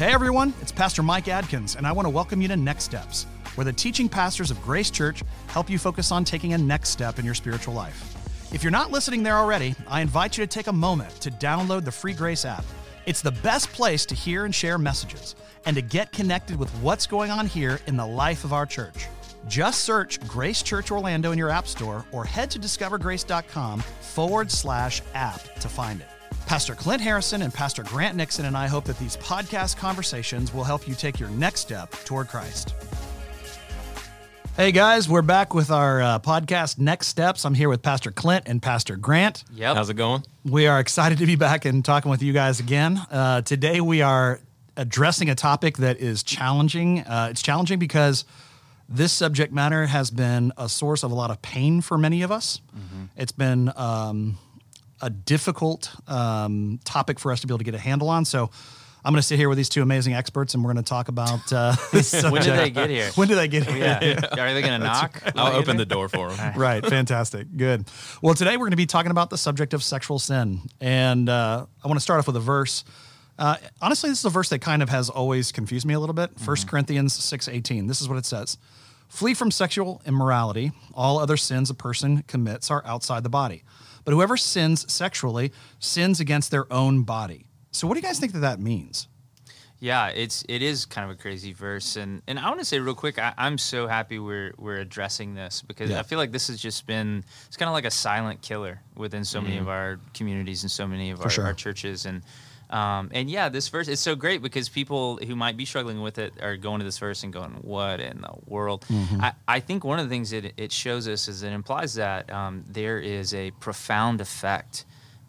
Hey everyone, it's Pastor Mike Adkins, and I want to welcome you to Next Steps, where the teaching pastors of Grace Church help you focus on taking a next step in your spiritual life. If you're not listening there already, I invite you to take a moment to download the free Grace app. It's the best place to hear and share messages and to get connected with what's going on here in the life of our church. Just search Grace Church Orlando in your app store or head to discovergrace.com forward slash app to find it. Pastor Clint Harrison and Pastor Grant Nixon and I hope that these podcast conversations will help you take your next step toward Christ. Hey guys, we're back with our uh, podcast Next Steps. I'm here with Pastor Clint and Pastor Grant. Yep. How's it going? We are excited to be back and talking with you guys again. Uh, today we are addressing a topic that is challenging. Uh, it's challenging because this subject matter has been a source of a lot of pain for many of us. It's been um, a difficult um, topic for us to be able to get a handle on. So I'm going to sit here with these two amazing experts, and we're going to talk about uh, When did they get here? When did they get here? Yeah. Are they going to knock? I'll open the door for them. right. Fantastic. Good. Well, today we're going to be talking about the subject of sexual sin. And uh, I want to start off with a verse. Uh, honestly, this is a verse that kind of has always confused me a little bit. 1 Corinthians 6.18. This is what it says. Flee from sexual immorality. All other sins a person commits are outside the body. But whoever sins sexually sins against their own body. So what do you guys think that that means? Yeah, it's it is kind of a crazy verse, and and I want to say real quick, I, I'm so happy we're we're addressing this because Yeah. I feel like this has just been it's kind of like a silent killer within so many mm. of our communities and so many of our, sure. our churches, and um, and yeah, this verse is so great because people who might be struggling with it are going to this verse and going, "What in the world?" I, I think one of the things it it shows us is it implies that um, there is a profound effect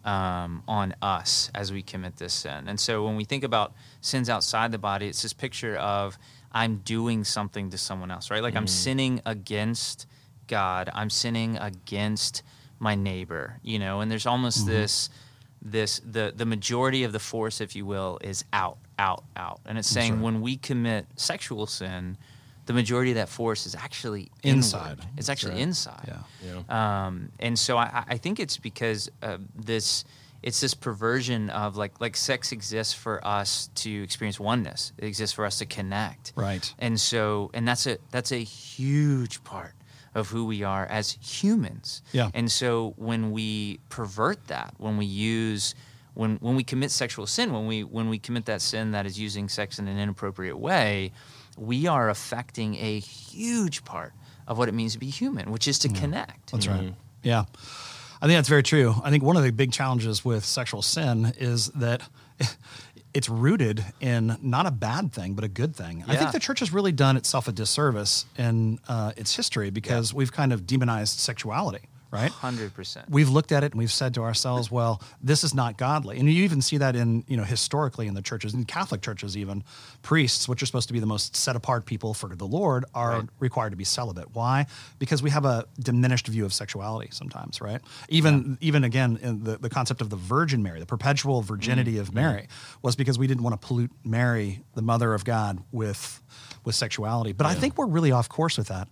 um, on us as we commit this sin. And so when we think about sins outside the body, it's this picture of I'm doing something to someone else, right? Like I'm sinning against God, I'm sinning against my neighbor, you know, and there's almost this this the the majority of the force if you will is out out out and it's saying right. when we commit sexual sin the majority of that force is actually Inside. inward. it's actually right. inside Yeah. um, and so I, I think it's because uh, this it's this perversion of like like sex exists for us to experience oneness. It exists for us to connect. Right. And so and that's a that's a huge part of who we are as humans. Yeah. And so when we pervert that, when we use when when we commit sexual sin, when we when we commit that sin that is using sex in an inappropriate way, we are affecting a huge part of what it means to be human, which is to connect. That's right. Mm-hmm. Yeah. I think that's very true. I think one of the big challenges with sexual sin is that it's rooted in not a bad thing, but a good thing. I think the church has really done itself a disservice in uh, its history because we've kind of demonized sexuality, right? Hundred percent. We've looked at it and we've said to ourselves, well, this is not godly. And you even see that in, you know, historically in the churches, in Catholic churches even, priests, which are supposed to be the most set apart people for the Lord, are Right. required to be celibate. Why? Because we have a diminished view of sexuality sometimes, right? Even even again in the, the concept of the Virgin Mary, the perpetual virginity mm, of Mary, was because we didn't want to pollute Mary, the mother of God, with with sexuality. But I think we're really off course with that.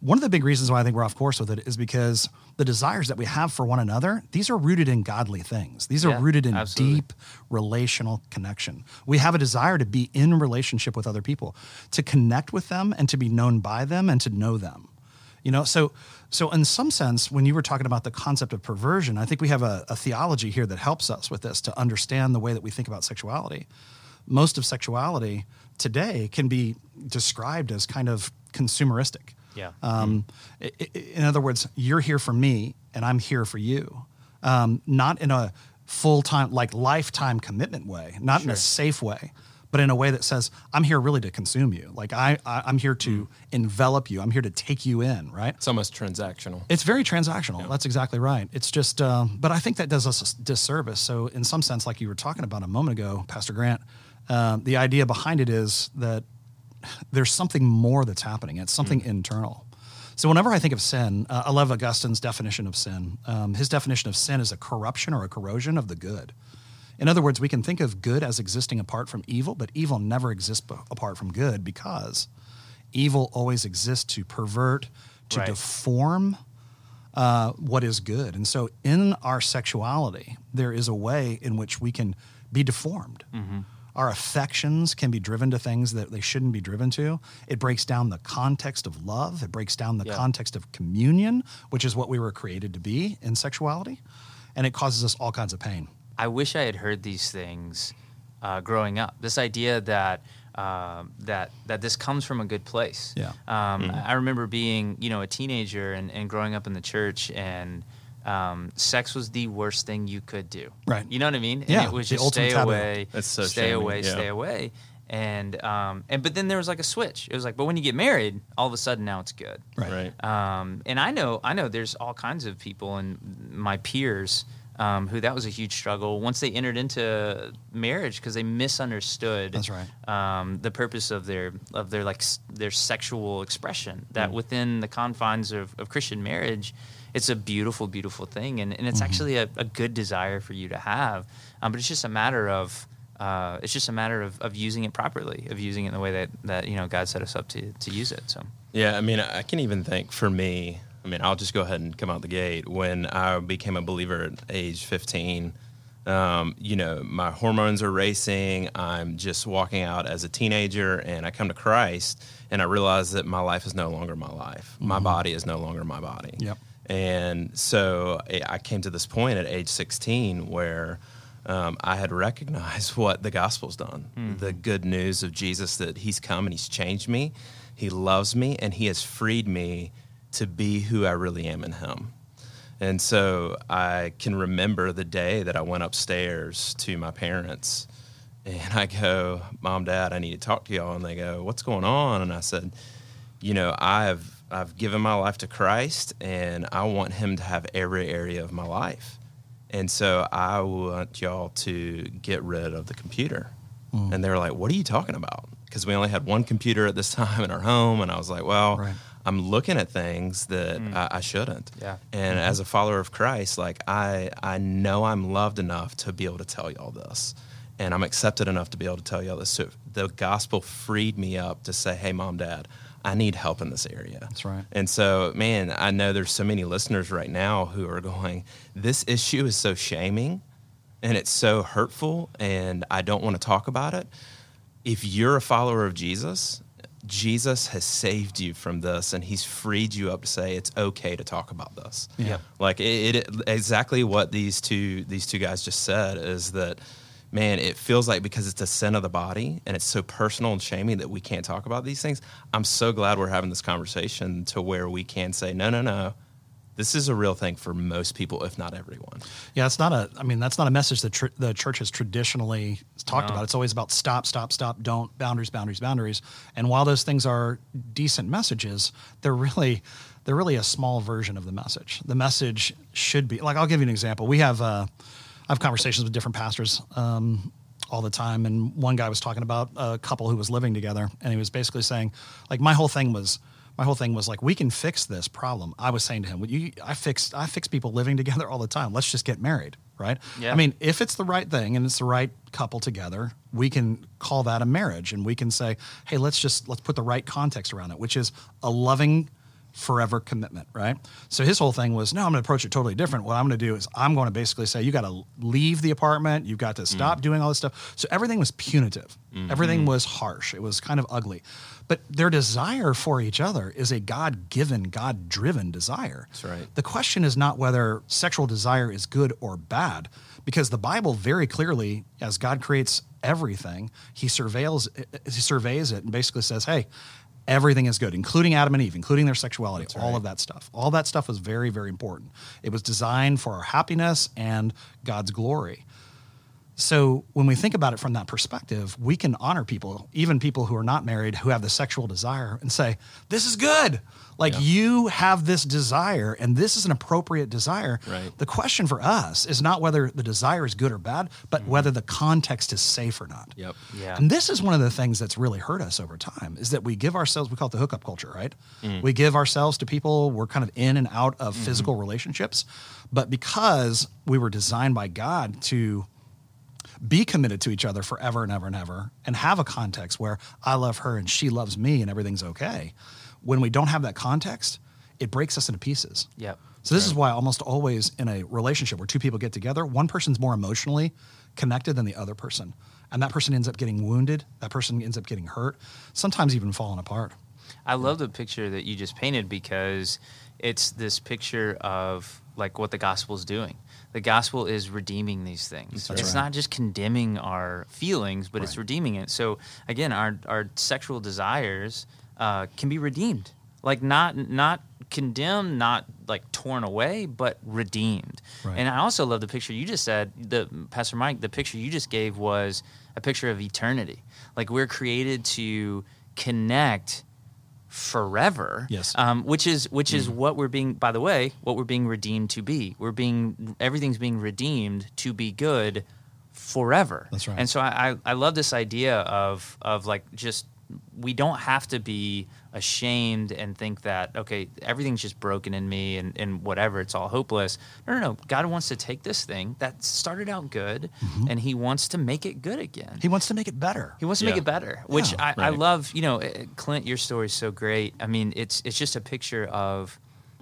One of the big reasons why I think we're off course with it is because the desires that we have for one another, these are rooted in godly things. These are Yeah, rooted in absolutely. deep relational connection. We have a desire to be in relationship with other people, to connect with them and to be known by them and to know them. You know, so so in some sense, when you were talking about the concept of perversion, I think we have a, a theology here that helps us with this to understand the way that we think about sexuality. Most of sexuality today can be described as kind of consumeristic. Yeah. Um, i- in other words, you're here for me and I'm here for you. Um, not in a full time, like lifetime commitment way, not in a safe way, but in a way that says, I'm here really to consume you. Like I, I I'm here to envelop you. I'm here to take you in, right? It's almost transactional. It's very transactional. That's exactly right. It's just, um, but I think that does us a disservice. So, in some sense, like you were talking about a moment ago, Pastor Grant, um, the idea behind it is that there's something more that's happening. It's something internal. So, whenever I think of sin, uh, I love Augustine's definition of sin. Um, his definition of sin is a corruption or a corrosion of the good. In other words, we can think of good as existing apart from evil, but evil never exists b- apart from good because evil always exists to pervert, to Right. deform uh, what is good. And so, in our sexuality, there is a way in which we can be deformed. Our affections can be driven to things that they shouldn't be driven to. It breaks down the context of love. It breaks down the Yeah. context of communion, which is what we were created to be in sexuality. And it causes us all kinds of pain. I wish I had heard these things uh, growing up. This idea that um, that that this comes from a good place. Yeah. Um, I remember being you know a teenager and, and growing up in the church and. Um, sex was the worst thing you could do. Right. You know what I mean? Yeah, And it was the just stay taboo. away, That's so stay shaming, away, yeah. stay away. And um, and but then there was like a switch. It was like, but when you get married, all of a sudden now it's good. Right. Right. Um, and I know, I know, there's all kinds of people and my peers um, who that was a huge struggle once they entered into marriage because they misunderstood. That's right. Um, the purpose of their of their like s- their sexual expression. That within the confines of, of Christian marriage, it's a beautiful, beautiful thing, and, and it's actually a, a good desire for you to have. Um, but it's just a matter of. Uh, it's just a matter of, of using it properly, of using it in the way that, that you know God set us up to, to use it. So Yeah, I mean, I can even think for me, I mean, I'll just go ahead and come out the gate. When I became a believer at age 15, um, you know, my hormones are racing. I'm just walking out as a teenager, and I come to Christ, and I realize that my life is no longer my life. My body is no longer my body. Yep. And so I- I came to this point at age 16 where um, I had recognized what the gospel's done the good news of Jesus that he's come and he's changed me, he loves me, and he has freed me to be who I really am in him. And so I can remember the day that I went upstairs to my parents and I go, Mom, Dad, I need to talk to y'all. And they go, What's going on? And I said, You know, I've I've given my life to Christ and I want him to have every area of my life. And so I want y'all to get rid of the computer. Mm. And they were like, What are you talking about? Because we only had one computer at this time in our home. And I was like, Well, Right. I'm looking at things that mm. I, I shouldn't. Yeah. And mm-hmm. as a follower of Christ, like I I know I'm loved enough to be able to tell y'all this. And I'm accepted enough to be able to tell y'all this. So the gospel freed me up to say, Hey mom, dad, I need help in this area. That's right. And so, man, I know there's so many listeners right now who are going, This issue is so shaming and it's so hurtful and I don't want to talk about it. If you're a follower of Jesus, Jesus has saved you from this and he's freed you up to say it's okay to talk about this. Yeah. Like it, it exactly what these two these two guys just said is that man, it feels like because it's a sin of the body and it's so personal and shaming that we can't talk about these things. I'm so glad we're having this conversation to where we can say, no, no, no. This is a real thing for most people, if not everyone. Yeah, it's not a. I mean, that's not a message that tr- the church has traditionally talked about. It's always about stop, stop, stop, don't, boundaries, boundaries, boundaries. And while those things are decent messages, they're really, they're really a small version of the message. The message should be like. I'll give you an example. We have, uh, I have conversations with different pastors. Um, all the time, and one guy was talking about a couple who was living together, and he was basically saying, like, my whole thing was, my whole thing was like we can fix this problem. I was saying to him, well, you, I fix I fix people living together all the time. Let's just get married, right? Yeah. I mean, if it's the right thing and it's the right couple together, we can call that a marriage, and we can say, hey, let's just let's put the right context around it, which is a loving forever commitment, right? So his whole thing was, no, I'm going to approach it totally different. What I'm going to do is I'm going to basically say, you got to leave the apartment. You've got to mm. stop doing all this stuff. So everything was punitive. Mm-hmm. Everything was harsh. It was kind of ugly. But their desire for each other is a God given, God driven desire. That's right. The question is not whether sexual desire is good or bad, because the Bible very clearly, as God creates everything, He surveils, He surveys it, and basically says, "Hey, everything is good, including Adam and Eve, including their sexuality, all of that stuff. All that stuff was very, very important. It was designed for our happiness and God's glory." So when we think about it from that perspective, we can honor people, even people who are not married, who have the sexual desire, and say, "This is good. Like you have this desire, and this is an appropriate desire." Right. The question for us is not whether the desire is good or bad, but mm-hmm. whether the context is safe or not. Yep. Yeah. And this is one of the things that's really hurt us over time is that we give ourselves, we call it the hookup culture, right? Mm. We give ourselves to people, we're kind of in and out of mm-hmm. physical relationships. But because we were designed by God to be committed to each other forever and ever and ever and have a context where I love her and she loves me and everything's okay. When we don't have that context, it breaks us into pieces. Yep. So this is why almost always in a relationship where two people get together, one person's more emotionally connected than the other person. And that person ends up getting wounded, that person ends up getting hurt, sometimes even falling apart. I love the picture that you just painted because it's this picture of like what the gospel is doing. The gospel is redeeming these things. That's it's right. not just condemning our feelings, but it's redeeming it. So again, our our sexual desires uh, can be redeemed, like not not condemned, not like torn away, but redeemed. Right. And I also love the picture you just said. The Pastor Mike, the picture you just gave was a picture of eternity. Like we're created to connect forever. Yes. Um, which is which is what we're being. By the way, what we're being redeemed to be. We're being everything's being redeemed to be good forever. That's right. And so I, I, I love this idea of of like just we don't have to be ashamed and think that okay everything's just broken in me and, and whatever it's all hopeless no no no god wants to take this thing that started out good and he wants to make it good again Mm-hmm. He wants to make it better. he wants to make it better, which Yeah. I, I love. You know, uh, Clint, your story is so great. I mean, it's it's just a picture of,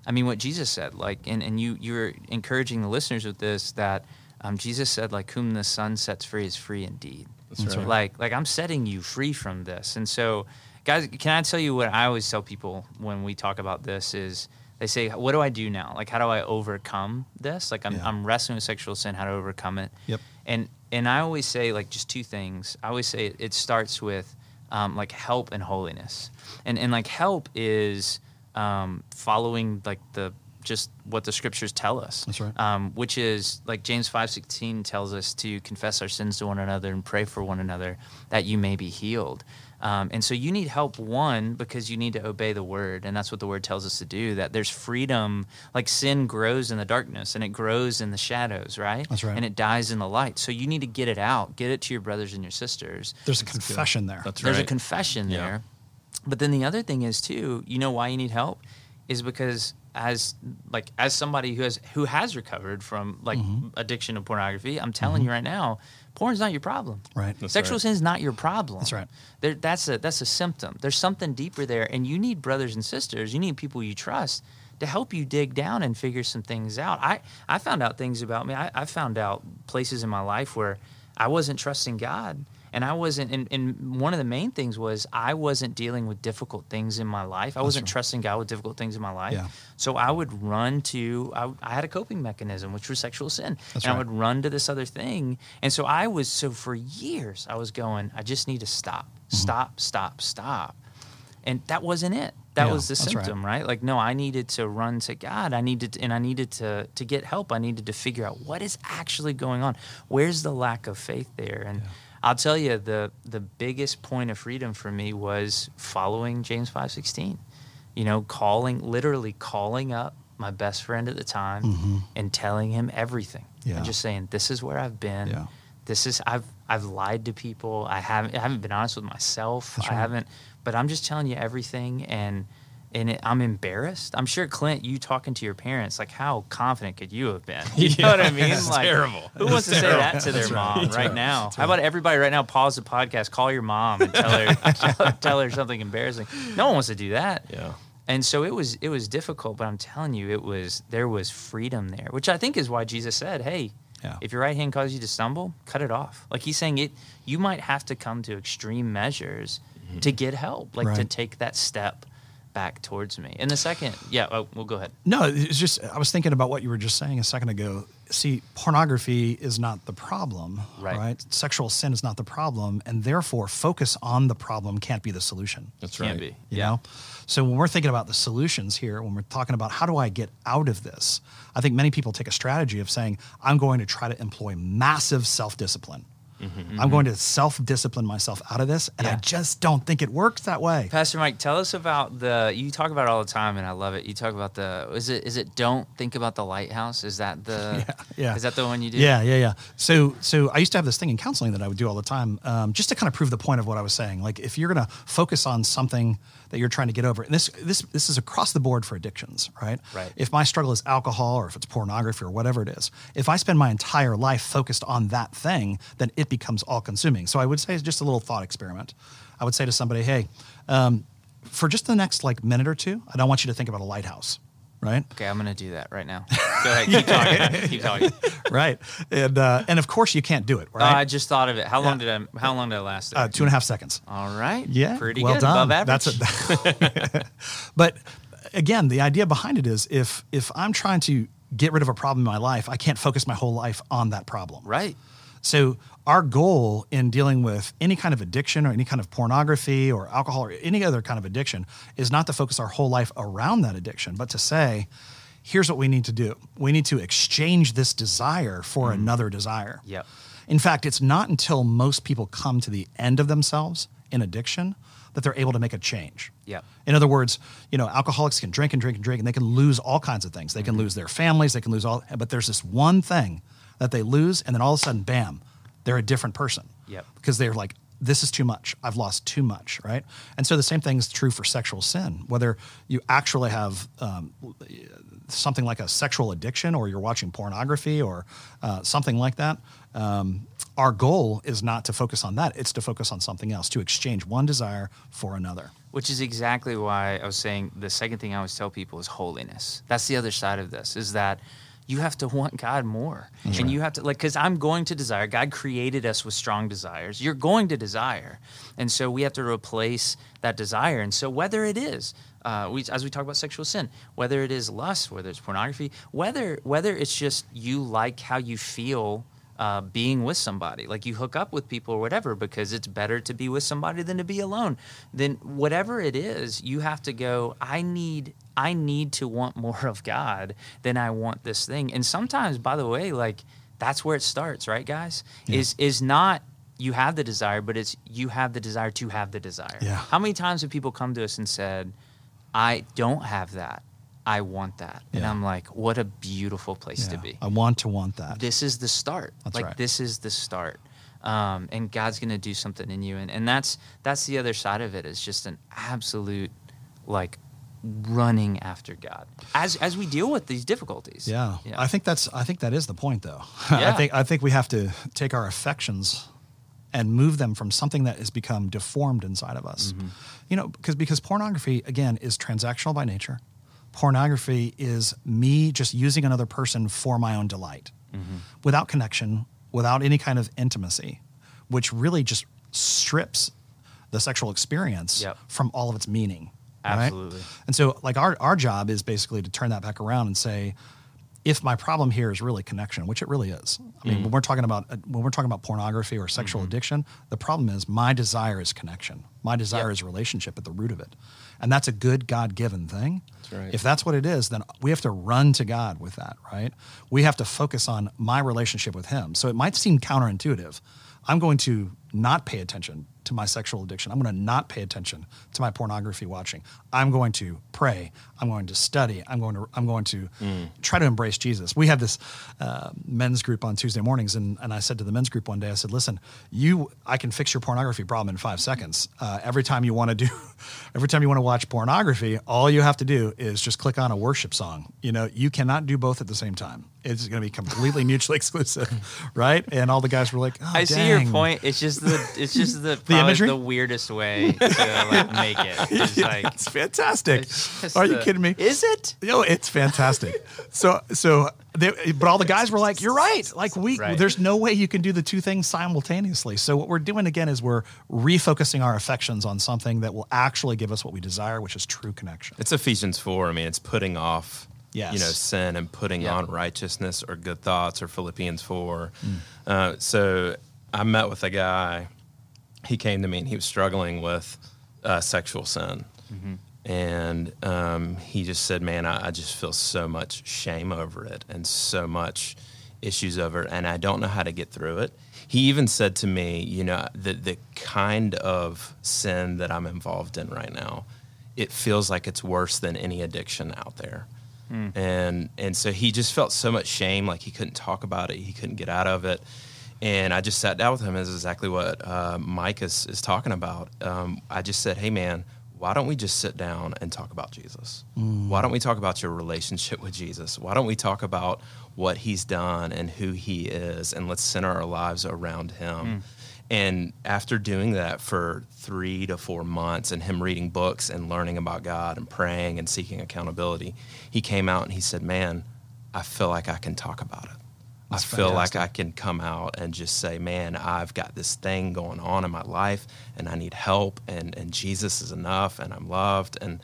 I mean, what Jesus said. Like, and, and you you're encouraging the listeners with this that um, Jesus said, like, whom the Son sets free is free indeed. That's right. Like, like I'm setting you free from this. And so, guys, can I tell you what I always tell people when we talk about this is. They say, "What do I do now? Like, how do I overcome this? Like, I'm, Yeah. I'm wrestling with sexual sin. How to overcome it?" Yep. and and I always say like just two things. I always say it, it starts with um, like help and holiness, and and like help is um, following like the just what the scriptures tell us. That's right. Um, which is like James five sixteen tells us to confess our sins to one another and pray for one another that you may be healed. Um, and so you need help one because you need to obey the word, and that's what the word tells us to do. That there's freedom, like sin grows in the darkness and it grows in the shadows, right? That's right. And it dies in the light. So you need to get it out, get it to your brothers and your sisters. There's a confession there. That's There's a confession Yeah. there. But then the other thing is too, you know why you need help is because as like as somebody who has who has recovered from like Mm-hmm. addiction to pornography, I'm telling you right now, porn's not your problem. Right. That's Sexual right. sin is not your problem. That's right. There, that's a that's a symptom. There's something deeper there, and you need brothers and sisters. You need people you trust to help you dig down and figure some things out. I I found out things about me. I, I found out places in my life where I wasn't trusting God, and I wasn't. And, and one of the main things was I wasn't dealing with difficult things in my life. I wasn't right. trusting God with difficult things in my life. Yeah. So I would run to. I, I had a coping mechanism, which was sexual sin, That's and I would run to this other thing. And so I was so for years I was going, I just need to stop, Mm-hmm. stop, stop, stop. And that wasn't it. That Yeah, was the that's right. symptom, right. Like no, I needed to run to God. I needed to, and I needed to to get help. I needed to figure out what is actually going on. Where's the lack of faith there? And I'll tell you the the biggest point of freedom for me was following James 5:16. You know, calling literally calling up my best friend at the time and telling him everything. Mm-hmm. Yeah. And just saying this is where I've been Yeah. this is I've I've lied to people. I haven't I haven't been honest with myself. I haven't, but I'm just telling you everything, and and it, I'm embarrassed. I'm sure Clint, you talking to your parents, like how confident could you have been? You know what I mean? it's like, terrible. Who wants to say that to their That's mom right, right. now? How about everybody right now? Pause the podcast, call your mom, and tell her tell, tell her something embarrassing. No one wants to do that. Yeah. And so it was it was difficult, but I'm telling you, it was there was freedom there, which I think is why Jesus said, "Hey, Yeah. if your right hand causes you to stumble, cut it off." Like he's saying, it you might have to come to extreme measures to get help, like to take that step back towards me. And the second, yeah, oh, we'll go ahead. No, it's just I was thinking about what you were just saying a second ago. See, pornography is not the problem, Right. right? Sexual sin is not the problem, and therefore focus on the problem can't be the solution. That's right. Can't right. be. You yeah. know? So when we're thinking about the solutions here, when we're talking about how do I get out of this, I think many people take a strategy of saying, I'm going to try to employ massive self-discipline. I'm going to self-discipline myself out of this, and I just don't think it works that way. Pastor Mike, tell us about the. You talk about it all the time, and I love it. You talk about the. Is it? Is it? Don't think about the lighthouse. Is that the? Yeah, yeah. Is that the one you do? Yeah, yeah, yeah. So, so I used to have this thing in counseling that I would do all the time, um, just to kind of prove the point of what I was saying. Like, if you're going to focus on something that you're trying to get over, and this, this, this is across the board for addictions, right? Right. If my struggle is alcohol, or if it's pornography, or whatever it is, if I spend my entire life focused on that thing, then it becomes all-consuming. So, I would say it's just a little thought experiment. I would say to somebody, "Hey, um, for just the next like minute or two, I don't want you to think about a lighthouse." Right? Okay, I'm gonna do that right now. Go ahead, keep talking. keep talking. right, and uh, and of course you can't do it, Uh, right? I just thought of it. How long did I? How long did I last? Uh, two and a half seconds. All right. Yeah, Pretty well good. done. Above average. That's it. but again, the idea behind it is if if I'm trying to get rid of a problem in my life, I can't focus my whole life on that problem. right. So our goal in dealing with any kind of addiction or any kind of pornography or alcohol or any other kind of addiction is not to focus our whole life around that addiction, but to say, here's what we need to do. We need to exchange this desire for another desire. Mm. Yep. In fact, it's not until most people come to the end of themselves in addiction that they're able to make a change. Yep. In other words, you know, alcoholics can drink and drink and drink and they can lose all kinds of things. They can lose their families, they can lose all, but there's this one thing that they lose and then all of a sudden, bam, they're a different person. Yep. Because they're like, this is too much. I've lost too much, right? And so the same thing is true for sexual sin. Whether you actually have um, something like a sexual addiction or you're watching pornography or uh, something like that, um, our goal is not to focus on that. It's to focus on something else, to exchange one desire for another. Which is exactly why I was saying the second thing I always tell people is holiness. That's the other side of this is that you have to want God more. and you have to, like, because I'm going to desire. God created us with strong desires. You're going to desire. And so we have to replace that desire. And so whether it is, uh, we, as we talk about sexual sin, whether it is lust, whether it's pornography, whether whether it's just you like how you feel uh, being with somebody. Like you hook up with people or whatever because it's better to be with somebody than to be alone. Then whatever it is, you have to go. I need. I need to want more of God than I want this thing. And sometimes, by the way, like that's where it starts, right, guys? Is is not you have the desire, but it's you have the desire to have the desire. Yeah. How many times have people come to us and said, "I don't have that. I want that," and I'm like, "What a beautiful place to be." I want to want that. this is the start. That's like right. this is the start. Um, and God's gonna do something in you, and, and that's that's the other side of it. Is just an absolute like running after God as as we deal with these difficulties. Yeah. I think that's I think that is the point though. Yeah. I think I think we have to take our affections and move them from something that has become deformed inside of us. Mm-hmm. You know, because because pornography again is transactional by nature. Pornography is me just using another person for my own delight. Mm-hmm. Without connection, without any kind of intimacy, which really just strips the sexual experience Yep. from all of its meaning. right? Absolutely. And so, like, our, our job is basically to turn that back around and say, if my problem here is really connection, which it really is. I mean, when we're talking about uh, when we're talking about pornography or sexual addiction, the problem is my desire is connection. My desire Yep. is relationship at the root of it, and that's a good God given thing. That's right. If that's what it is, then we have to run to God with that, right? We have to focus on my relationship with Him. So it might seem counterintuitive. I'm going to not pay attention to my sexual addiction. I'm going to not pay attention to my pornography watching. I'm going to pray. I'm going to study. I'm going to I'm going to try to embrace Jesus. We have this uh, men's group on Tuesday mornings, and, and I said to the men's group one day, I said, "Listen, you, I can fix your pornography problem in five seconds. Uh, every time you want to do, every time you want to watch pornography, all you have to do is just click on a worship song. You know, you cannot do both at the same time. It's going to be completely mutually exclusive, right? And all the guys were like, oh, I see your point. It's just the it's just the probably imagery? the weirdest way to like make it. It's like It's fantastic. it's just Are you the- kidding me? Is it? Yo, it's fantastic. so, so, they, but all the guys were like, "You're right. Like we, Right. there's no way you can do the two things simultaneously." So, what we're doing again is we're refocusing our affections on something that will actually give us what we desire, which is true connection. It's Ephesians 4. I mean, it's putting off, Yes. you know, sin and putting Yeah. on righteousness or good thoughts or Philippians 4. Mm. Uh, so I met with a guy. He came to me and he was struggling with uh, sexual sin. Mm-hmm. And um, he just said, man, I, I just feel so much shame over it and so much issues over it. And I don't know how to get through it. He even said to me, you know, the, the kind of sin that I'm involved in right now, it feels like it's worse than any addiction out there. And and so he just felt so much shame, like he couldn't talk about it, he couldn't get out of it. And I just sat down with him. Is exactly what uh, Mike is, is talking about. Um, I just said, "Hey, man, why don't we just sit down and talk about Jesus? Why don't we talk about your relationship with Jesus? Why don't we talk about what He's done and who He is, and let's center our lives around Him." And after doing that for three to four months and him reading books and learning about God and praying and seeking accountability, he came out and he said, Man, I feel like I can talk about it. That's I feel fantastic. like I can come out and just say, Man, I've got this thing going on in my life and I need help and, and Jesus is enough and I'm loved and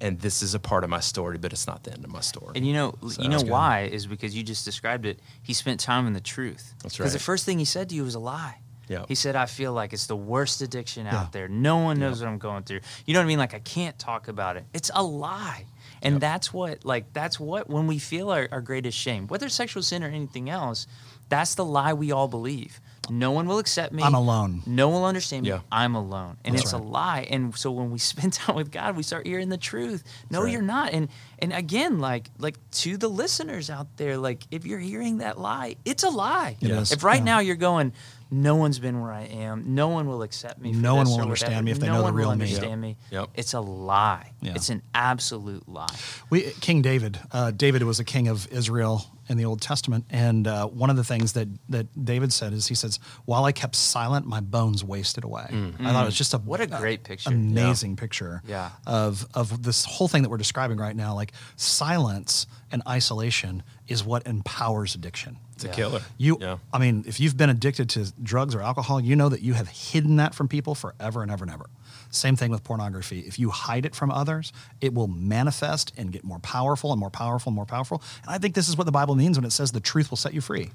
and this is a part of my story, but it's not the end of my story. And you know, so you know why is because you just described it. He spent time in the truth. That's right. Because the first thing he said to you was a lie. Yeah. He said, I feel like it's the worst addiction out there. No one knows what I'm going through. You know what I mean? Like I can't talk about it. It's a lie. And yep. that's what like that's what when we feel our, our greatest shame, whether sexual sin or anything else, that's the lie we all believe. No one will accept me. I'm alone. No one will understand me. Yeah. I'm alone. And That's it's right. a lie. And so when we spend time with God, we start hearing the truth. No, right. you're not. And and again, like like to the listeners out there, like if you're hearing that lie, it's a lie. It is. If right yeah. now you're going, no one's been where I am. No one will accept me. no one will understand me if they no know the real will me. Understand me. Yep. It's a lie. Yeah. It's an absolute lie. We King David. Uh, David was a king of Israel in the Old Testament, and uh, one of the things that that David said is he says, "While I kept silent, my bones wasted away." Mm. I thought it was just a what a great picture, amazing yeah. picture, yeah. of of this whole thing that we're describing right now. Like silence and isolation is what empowers addiction. It's a killer. You, yeah. I mean, if you've been addicted to drugs or alcohol, you know that you have hidden that from people forever and ever and ever. Same thing with pornography. If you hide it from others, it will manifest and get more powerful and more powerful and more powerful. And I think this is what the Bible means when it says the truth will set you free.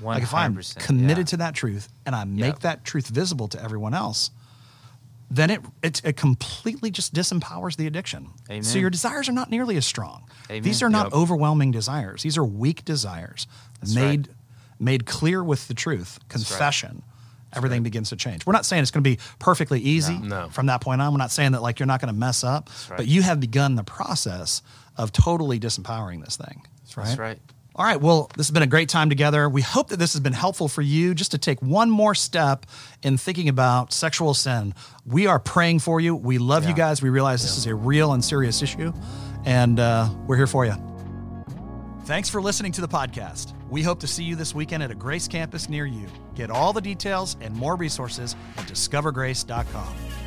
100%, like if I'm committed yeah. to that truth and I make yep. that truth visible to everyone else, then it, it, it completely just disempowers the addiction. Amen. So your desires are not nearly as strong. Amen. These are not yep. overwhelming desires. These are weak desires That's made right. made clear with the truth, confession. Right. Everything right. begins to change. We're not saying it's going to be perfectly easy No. No. from that point on. We're not saying that like you're not going to mess up, right. but you have begun the process of totally disempowering this thing. Right? That's right. All right. Well, this has been a great time together. We hope that this has been helpful for you just to take one more step in thinking about sexual sin. We are praying for you. We love you guys. We realize this is a real and serious issue, and uh, we're here for you. Thanks for listening to the podcast. We hope to see you this weekend at a Grace campus near you. Get all the details and more resources at discovergrace.com.